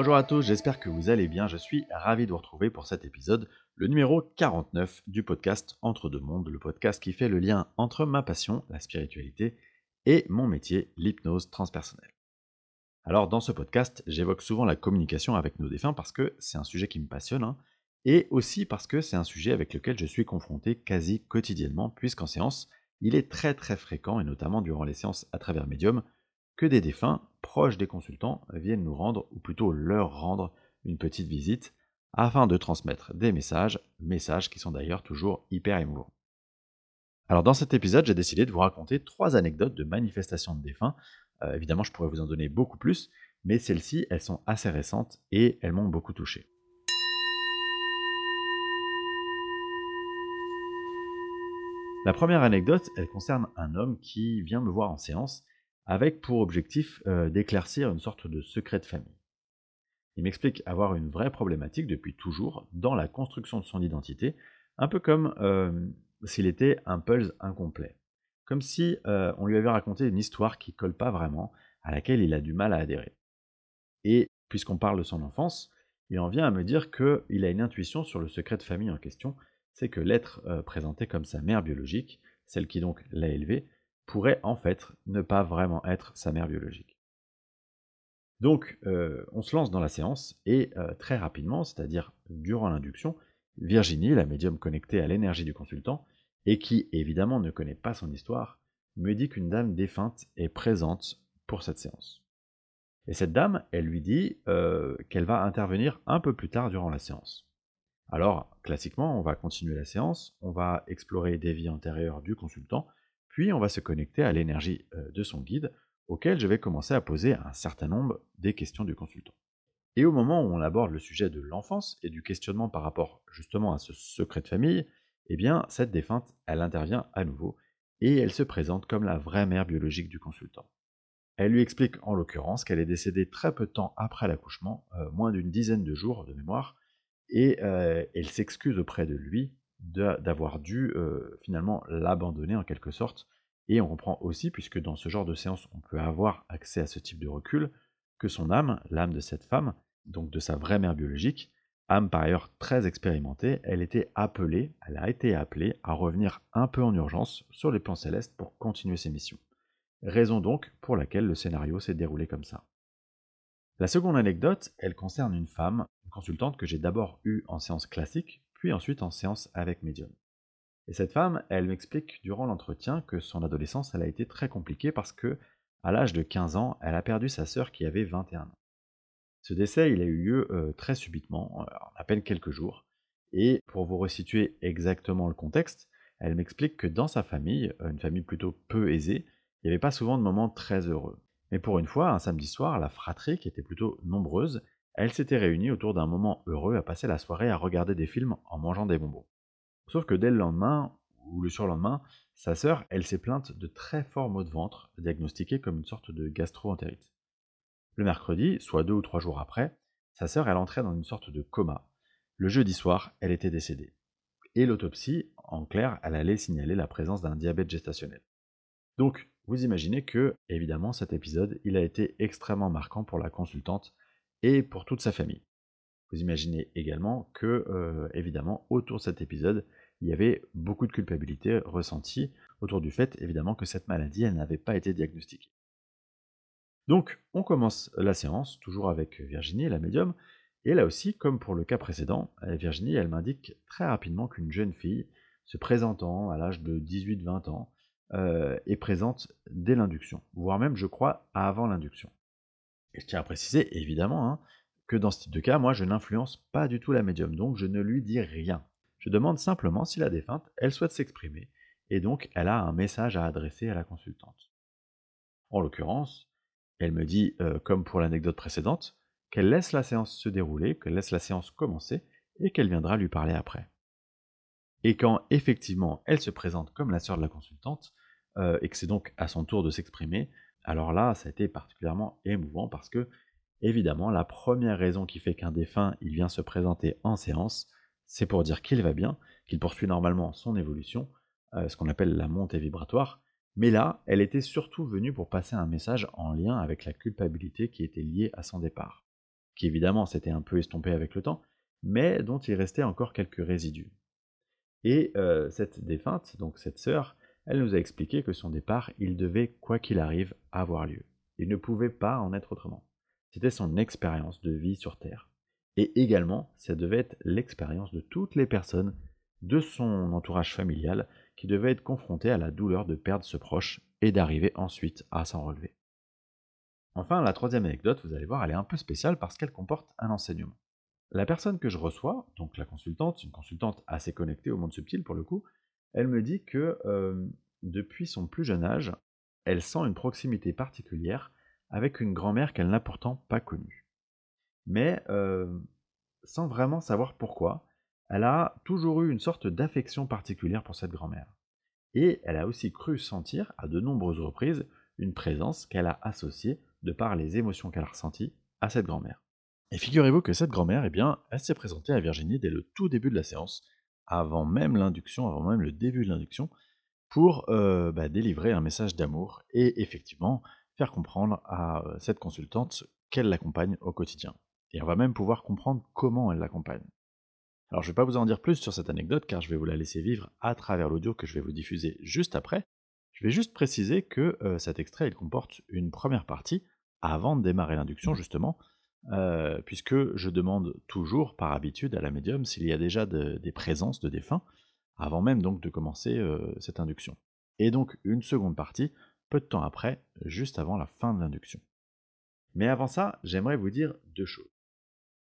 Bonjour à tous, j'espère que vous allez bien. Je suis ravi de vous retrouver pour cet épisode, le numéro 49 du podcast Entre deux mondes, le podcast qui fait le lien entre ma passion, la spiritualité, et mon métier, l'hypnose transpersonnelle. Alors dans ce podcast, j'évoque souvent la communication avec nos défunts parce que c'est un sujet qui me passionne, hein, et aussi parce que c'est un sujet avec lequel je suis confronté quasi quotidiennement, puisqu'en séance, il est très très fréquent, et notamment durant les séances à travers Medium, que des défunts proches des consultants viennent nous rendre, ou plutôt leur rendre, une petite visite, afin de transmettre des messages, messages qui sont d'ailleurs toujours hyper émouvants. Alors dans cet épisode, j'ai décidé de vous raconter trois anecdotes de manifestations de défunts. Euh, évidemment, je pourrais vous en donner beaucoup plus, mais celles-ci, elles sont assez récentes et elles m'ont beaucoup touché. La première anecdote, elle concerne un homme qui vient me voir en séance avec pour objectif euh, d'éclaircir une sorte de secret de famille. Il m'explique avoir une vraie problématique depuis toujours dans la construction de son identité, un peu comme euh, s'il était un puzzle incomplet. Comme si euh, on lui avait raconté une histoire qui colle pas vraiment, à laquelle il a du mal à adhérer. Et puisqu'on parle de son enfance, il en vient à me dire qu'il a une intuition sur le secret de famille en question, c'est que l'être présenté comme sa mère biologique, celle qui donc l'a élevé, pourrait en fait ne pas vraiment être sa mère biologique. Donc euh, on se lance dans la séance et euh, très rapidement, c'est-à-dire durant l'induction, Virginie, la médium connectée à l'énergie du consultant, et qui évidemment ne connaît pas son histoire, me dit qu'une dame défunte est présente pour cette séance. Et cette dame, elle lui dit euh, qu'elle va intervenir un peu plus tard durant la séance. Alors, classiquement, on va continuer la séance, on va explorer des vies antérieures du consultant, puis on va se connecter à l'énergie euh, de son guide, auquel je vais commencer à poser un certain nombre des questions du consultant. Et au moment où on aborde le sujet de l'enfance et du questionnement par rapport justement à ce secret de famille, eh bien cette défunte, elle intervient à nouveau et elle se présente comme la vraie mère biologique du consultant. Elle lui explique en l'occurrence qu'elle est décédée très peu de temps après l'accouchement, euh, moins d'une dizaine de jours de mémoire, et euh, elle s'excuse auprès de lui d'avoir dû euh, finalement l'abandonner en quelque sorte. Et on comprend aussi, puisque dans ce genre de séance, on peut avoir accès à ce type de recul, que son âme, l'âme de cette femme, donc de sa vraie mère biologique, âme par ailleurs très expérimentée, elle était appelée, elle a été appelée à revenir un peu en urgence sur les plans célestes pour continuer ses missions. Raison donc pour laquelle le scénario s'est déroulé comme ça. La seconde anecdote, elle concerne une femme, une consultante que j'ai d'abord eue en séance classique, puis ensuite en séance avec médium. Et cette femme, elle m'explique durant l'entretien que son adolescence, elle a été très compliquée parce que, à l'âge de 15 ans, elle a perdu sa sœur qui avait 21 ans. Ce décès, il a eu lieu euh, très subitement, en à peine quelques jours. Et pour vous resituer exactement le contexte, elle m'explique que dans sa famille, euh, une famille plutôt peu aisée, il n'y avait pas souvent de moments très heureux. Mais pour une fois, un samedi soir, la fratrie, qui était plutôt nombreuse, elle s'était réunie autour d'un moment heureux à passer la soirée à regarder des films en mangeant des bonbons. Sauf que dès le lendemain, ou le surlendemain, sa sœur, elle s'est plainte de très forts maux de ventre, diagnostiqués comme une sorte de gastro-entérite. Le mercredi, soit deux ou trois jours après, sa sœur, elle entrait dans une sorte de coma. Le jeudi soir, elle était décédée. Et l'autopsie, en clair, elle allait signaler la présence d'un diabète gestationnel. Donc, vous imaginez que, évidemment, cet épisode, il a été extrêmement marquant pour la consultante et pour toute sa famille. Vous imaginez également que, euh, évidemment, autour de cet épisode, il y avait beaucoup de culpabilité ressentie autour du fait, évidemment, que cette maladie, n'avait pas été diagnostiquée. Donc, on commence la séance, toujours avec Virginie, la médium, et là aussi, comme pour le cas précédent, euh, Virginie, elle m'indique très rapidement qu'une jeune fille, se présentant à l'âge de 18-20 ans, euh, est présente dès l'induction, voire même, je crois, avant l'induction. Et je tiens à préciser, évidemment, hein, que dans ce type de cas, moi, je n'influence pas du tout la médium, donc je ne lui dis rien. Je demande simplement si la défunte, elle souhaite s'exprimer, et donc elle a un message à adresser à la consultante. En l'occurrence, elle me dit, euh, comme pour l'anecdote précédente, qu'elle laisse la séance se dérouler, qu'elle laisse la séance commencer, et qu'elle viendra lui parler après. Et quand effectivement elle se présente comme la sœur de la consultante, euh, et que c'est donc à son tour de s'exprimer, alors là, ça a été particulièrement émouvant parce que, évidemment, la première raison qui fait qu'un défunt il vient se présenter en séance, c'est pour dire qu'il va bien, qu'il poursuit normalement son évolution, euh, ce qu'on appelle la montée vibratoire. Mais là, elle était surtout venue pour passer un message en lien avec la culpabilité qui était liée à son départ. qui évidemment s'était un peu estompé avec le temps, mais dont il restait encore quelques résidus. Et euh, cette défunte, donc cette sœur, elle nous a expliqué que son départ, il devait, quoi qu'il arrive, avoir lieu. Il ne pouvait pas en être autrement. C'était son expérience de vie sur Terre. Et également, ça devait être l'expérience de toutes les personnes de son entourage familial qui devaient être confrontées à la douleur de perdre ce proche et d'arriver ensuite à s'en relever. Enfin, la troisième anecdote, vous allez voir, elle est un peu spéciale parce qu'elle comporte un enseignement. La personne que je reçois, donc la consultante, une consultante assez connectée au monde subtil pour le coup, elle me dit que euh, depuis son plus jeune âge, elle sent une proximité particulière avec une grand-mère qu'elle n'a pourtant pas connue. Mais euh, sans vraiment savoir pourquoi, elle a toujours eu une sorte d'affection particulière pour cette grand-mère. Et elle a aussi cru sentir, à de nombreuses reprises, une présence qu'elle a associée, de par les émotions qu'elle a ressenties, à cette grand-mère. Et figurez-vous que cette grand-mère, eh bien, elle s'est présentée à Virginie dès le tout début de la séance, avant même l'induction, avant même le début de l'induction, pour euh, bah, délivrer un message d'amour et effectivement faire comprendre à euh, cette consultante qu'elle l'accompagne au quotidien. Et on va même pouvoir comprendre comment elle l'accompagne. Alors je ne vais pas vous en dire plus sur cette anecdote car je vais vous la laisser vivre à travers l'audio que je vais vous diffuser juste après. Je vais juste préciser que euh, cet extrait il comporte une première partie avant de démarrer l'induction justement, euh, puisque je demande toujours par habitude à la médium s'il y a déjà des présences de défunts, avant même donc de commencer euh, cette induction. Et donc une seconde partie, peu de temps après, juste avant la fin de l'induction. Mais avant ça, j'aimerais vous dire deux choses.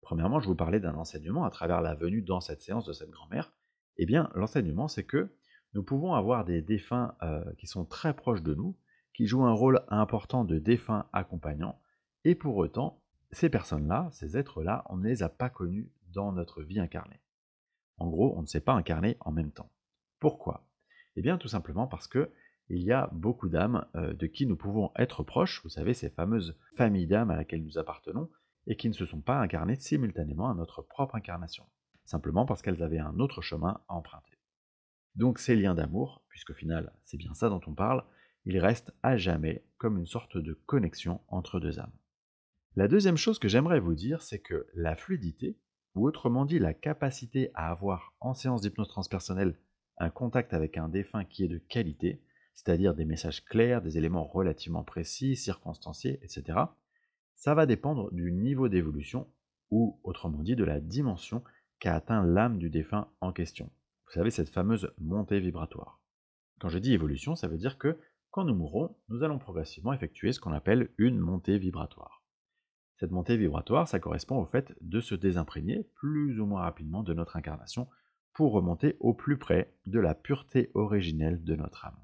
Premièrement, je vous parlais d'un enseignement à travers la venue dans cette séance de cette grand-mère. Eh bien, l'enseignement, c'est que nous pouvons avoir des défunts euh, qui sont très proches de nous, qui jouent un rôle important de défunts accompagnants, et pour autant, ces personnes-là, ces êtres-là, on ne les a pas connus dans notre vie incarnée. En gros, on ne s'est pas incarné en même temps. Pourquoi? Eh bien, tout simplement parce que il y a beaucoup d'âmes euh, de qui nous pouvons être proches, vous savez, ces fameuses familles d'âmes à laquelle nous appartenons, et qui ne se sont pas incarnées simultanément à notre propre incarnation, simplement parce qu'elles avaient un autre chemin à emprunter. Donc ces liens d'amour, puisqu'au final c'est bien ça dont on parle, ils restent à jamais comme une sorte de connexion entre deux âmes. La deuxième chose que j'aimerais vous dire, c'est que la fluidité, ou autrement dit la capacité à avoir en séance d'hypnose transpersonnelle un contact avec un défunt qui est de qualité, c'est-à-dire des messages clairs, des éléments relativement précis, circonstanciés, etc., ça va dépendre du niveau d'évolution, ou autrement dit de la dimension qu'a atteint l'âme du défunt en question. Vous savez, cette fameuse montée vibratoire. Quand je dis évolution, ça veut dire que quand nous mourrons, nous allons progressivement effectuer ce qu'on appelle une montée vibratoire. Cette montée vibratoire, ça correspond au fait de se désimprégner plus ou moins rapidement de notre incarnation pour remonter au plus près de la pureté originelle de notre âme.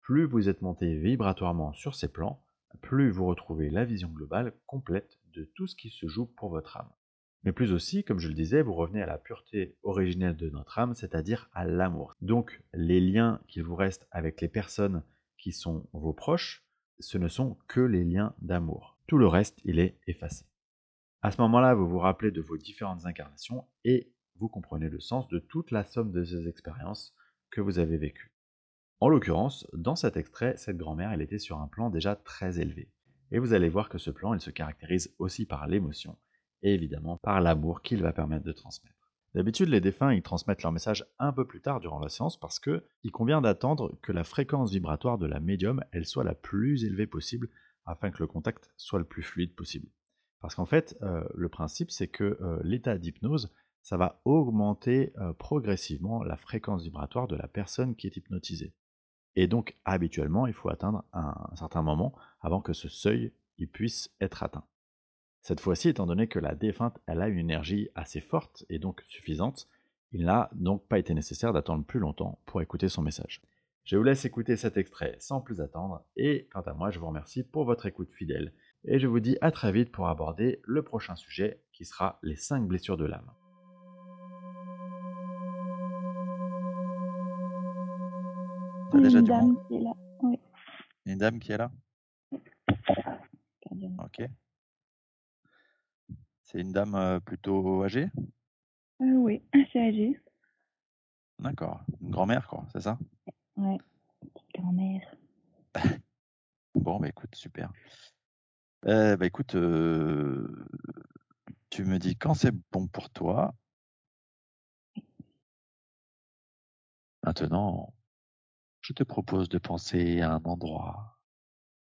Plus vous êtes monté vibratoirement sur ces plans, plus vous retrouvez la vision globale complète de tout ce qui se joue pour votre âme. Mais plus aussi, comme je le disais, vous revenez à la pureté originelle de notre âme, c'est-à-dire à, l'amour. Donc les liens qu'il vous reste avec les personnes qui sont vos proches, ce ne sont que les liens d'amour. Tout le reste, il est effacé. À ce moment-là, vous vous rappelez de vos différentes incarnations et vous comprenez le sens de toute la somme de ces expériences que vous avez vécues. En l'occurrence, dans cet extrait, cette grand-mère, elle était sur un plan déjà très élevé. Et vous allez voir que ce plan, il se caractérise aussi par l'émotion et évidemment par l'amour qu'il va permettre de transmettre. D'habitude, les défunts, ils transmettent leur message un peu plus tard durant la séance parce que il convient d'attendre que la fréquence vibratoire de la médium, elle soit la plus élevée possible afin que le contact soit le plus fluide possible. Parce qu'en fait, euh, le principe, c'est que euh, l'état d'hypnose, ça va augmenter euh, progressivement la fréquence vibratoire de la personne qui est hypnotisée. Et donc, habituellement, il faut atteindre un, certain moment avant que ce seuil puisse être atteint. Cette fois-ci, étant donné que la défunte, elle a une énergie assez forte et donc suffisante, il n'a donc pas été nécessaire d'attendre plus longtemps pour écouter son message. Je vous laisse écouter cet extrait sans plus attendre, et quant à moi, je vous remercie pour votre écoute fidèle, et je vous dis à très vite pour aborder le prochain sujet qui sera les 5 blessures de l'âme. Il y a une dame qui est là. Oui. Une dame qui est là? Ok. C'est une dame euh, plutôt âgée? Euh, Oui, assez âgée. D'accord. Une grand-mère, quoi, c'est ça? Ouais, petite grand-mère. Bon, bah écoute, super. Euh, bah écoute, euh, Tu me dis quand c'est bon pour toi. Maintenant, je te propose de penser à un endroit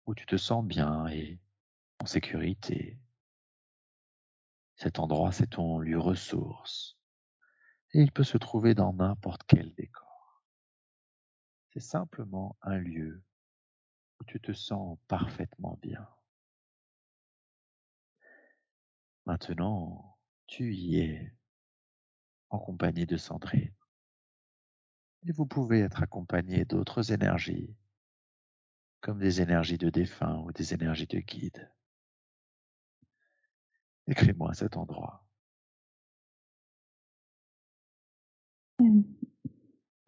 où tu te sens bien et en sécurité. Cet endroit, c'est ton lieu ressource. Et il peut se trouver dans n'importe quel décor. Simplement un lieu où tu te sens parfaitement bien. Maintenant, tu y es en compagnie de Sandrine. Et vous pouvez être accompagné d'autres énergies, comme des énergies de défunt ou des énergies de guide. Écris-moi cet endroit.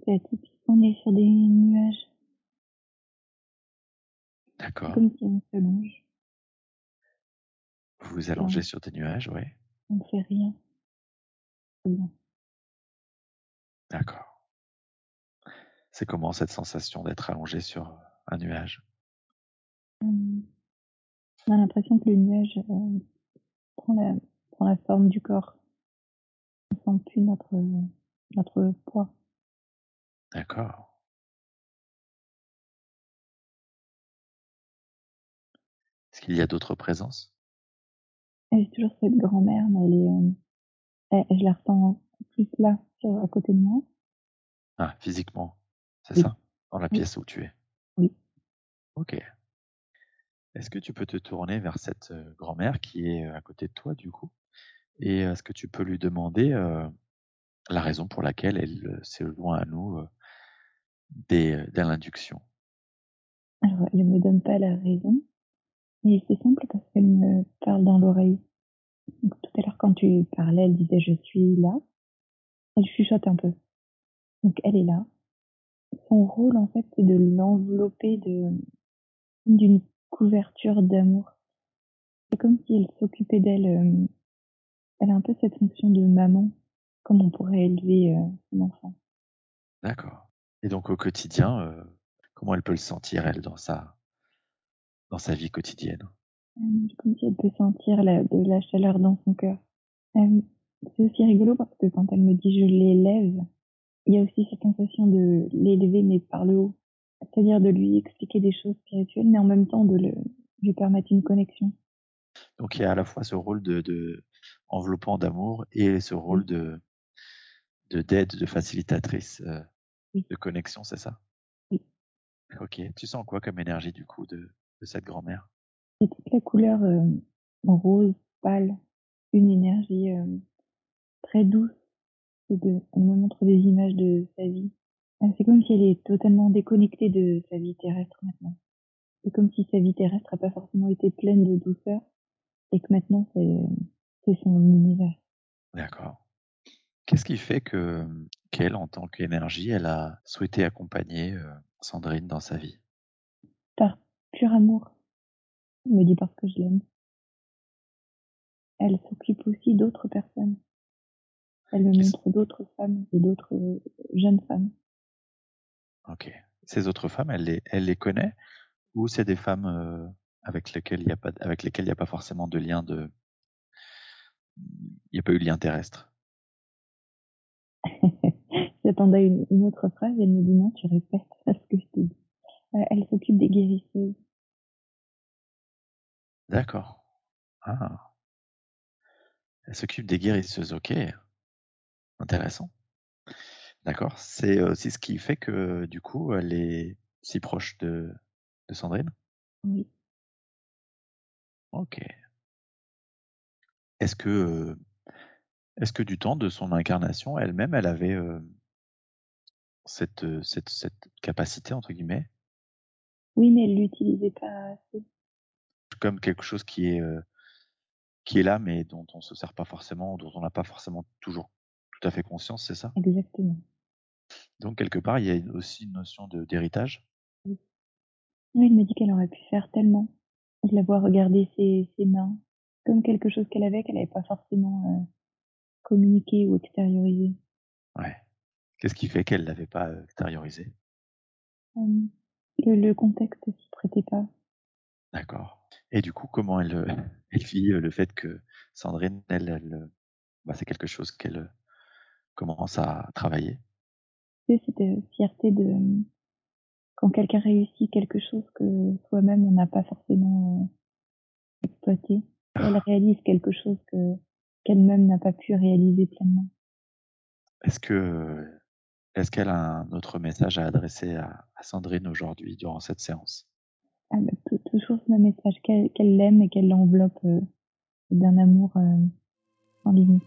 Atypique, on est sur des nuages, D'accord. comme si on s'allonge, Vous vous allongez sur des nuages, oui. on ne fait rien. D'accord. C'est comment cette sensation d'être allongé sur un nuage? Euh, on a l'impression que le nuage euh, prend, la, prend la forme du corps. On sent plus notre, notre poids. D'accord. Est-ce qu'il y a d'autres présences? Et J'ai toujours cette grand-mère, mais elle est, euh, elle- je la ressens plus là, sur, à côté de moi. Ah, physiquement, c'est Oui. ça? Dans la Oui. pièce où tu es? Oui. Ok. Est-ce que tu peux te tourner vers cette euh, grand-mère qui est euh, à côté de toi, du coup? Et est-ce que tu peux lui demander euh, la raison pour laquelle elle euh, s'est loin à nous euh, dès, euh, dès l'induction Alors, elle ne me donne pas la raison, mais c'est simple parce qu'elle me parle dans l'oreille. Donc, tout à l'heure, quand tu parlais, elle disait je suis là. Elle chuchote un peu. Donc, elle est là. Son rôle, en fait, c'est de l'envelopper de, d'une couverture d'amour. C'est comme si elle s'occupait d'elle. euh, elle a un peu cette fonction de maman, comme on pourrait élever euh, son enfant. D'accord. Et donc au quotidien, euh, comment elle peut le sentir, elle, dans sa, dans sa vie quotidienne? Comme si elle peut sentir la, de la chaleur dans son cœur. Euh, c'est aussi rigolo parce que quand elle me dit je l'élève, il y a aussi cette sensation de l'élever mais par le haut. C'est-à-dire de lui expliquer des choses spirituelles, mais en même temps de le, lui permettre une connexion. Donc il y a à la fois ce rôle de, de enveloppant d'amour et ce rôle de de d'aide, de facilitatrice, euh, Oui. de connexion, c'est ça? Oui. Ok. Tu sens quoi comme énergie du coup de, de cette grand-mère? C'est toute la couleur euh, rose, pâle, une énergie euh, très douce. Et de, elle me montre des images de sa vie. Euh, C'est comme si elle est totalement déconnectée de sa vie terrestre maintenant. C'est comme si sa vie terrestre n'a pas forcément été pleine de douceur et que maintenant c'est c'est son univers. D'accord. Qu'est-ce qui fait que qu'elle, en tant qu'énergie, elle a souhaité accompagner Sandrine dans sa vie? Par pur amour. Elle me dit parce que je l'aime. Elle s'occupe aussi d'autres personnes. Elle me montre d'autres femmes et d'autres jeunes femmes. Ok. Ces autres femmes, elle les, elle les connaît? Ou c'est des femmes euh, avec lesquelles il n'y a pas, avec lesquelles il n'y a pas forcément de lien de, il n'y a pas eu de lien terrestre? J'attendais une, une autre phrase elle me dit non, tu répètes ce que je t'ai dit. Euh, elle s'occupe des guérisseuses. D'accord. Ah. Elle s'occupe des guérisseuses. Ok. Intéressant. D'accord. C'est aussi ce qui fait que du coup, elle est si proche de, de Sandrine? Oui. Ok. Est-ce que, euh, est-ce que du temps de son incarnation, elle-même, elle avait euh, cette, euh, cette, cette capacité, entre guillemets, Oui, mais elle l'utilisait pas assez. comme quelque chose qui est, euh, qui est là, mais dont on se sert pas forcément, dont on n'a pas forcément toujours tout à fait conscience, c'est ça? Exactement. Donc, quelque part, il y a aussi une notion de- d'héritage. Oui, elle me dit qu'elle aurait pu faire tellement. Je la vois regarder ses, ses mains comme quelque chose qu'elle avait, qu'elle n'avait pas forcément euh, communiqué ou extériorisé. Ouais. Qu'est-ce qui fait qu'elle l'avait pas euh, extériorisé Euh, le, le contexte s'y prêtait pas. D'accord. Et du coup, comment elle, euh, elle vit euh, le fait que Sandrine, elle, elle, bah, c'est quelque chose qu'elle commence à travailler? C'est cette fierté de quand quelqu'un réussit quelque chose que soi-même on n'a pas forcément exploité. Elle réalise quelque chose que qu'elle-même n'a pas pu réaliser pleinement. Est-ce que est-ce qu'elle a un autre message à adresser à, Sandrine aujourd'hui durant cette séance? Ah bah, Toujours ce message qu'elle l'aime et qu'elle l'enveloppe d'un amour sans limite.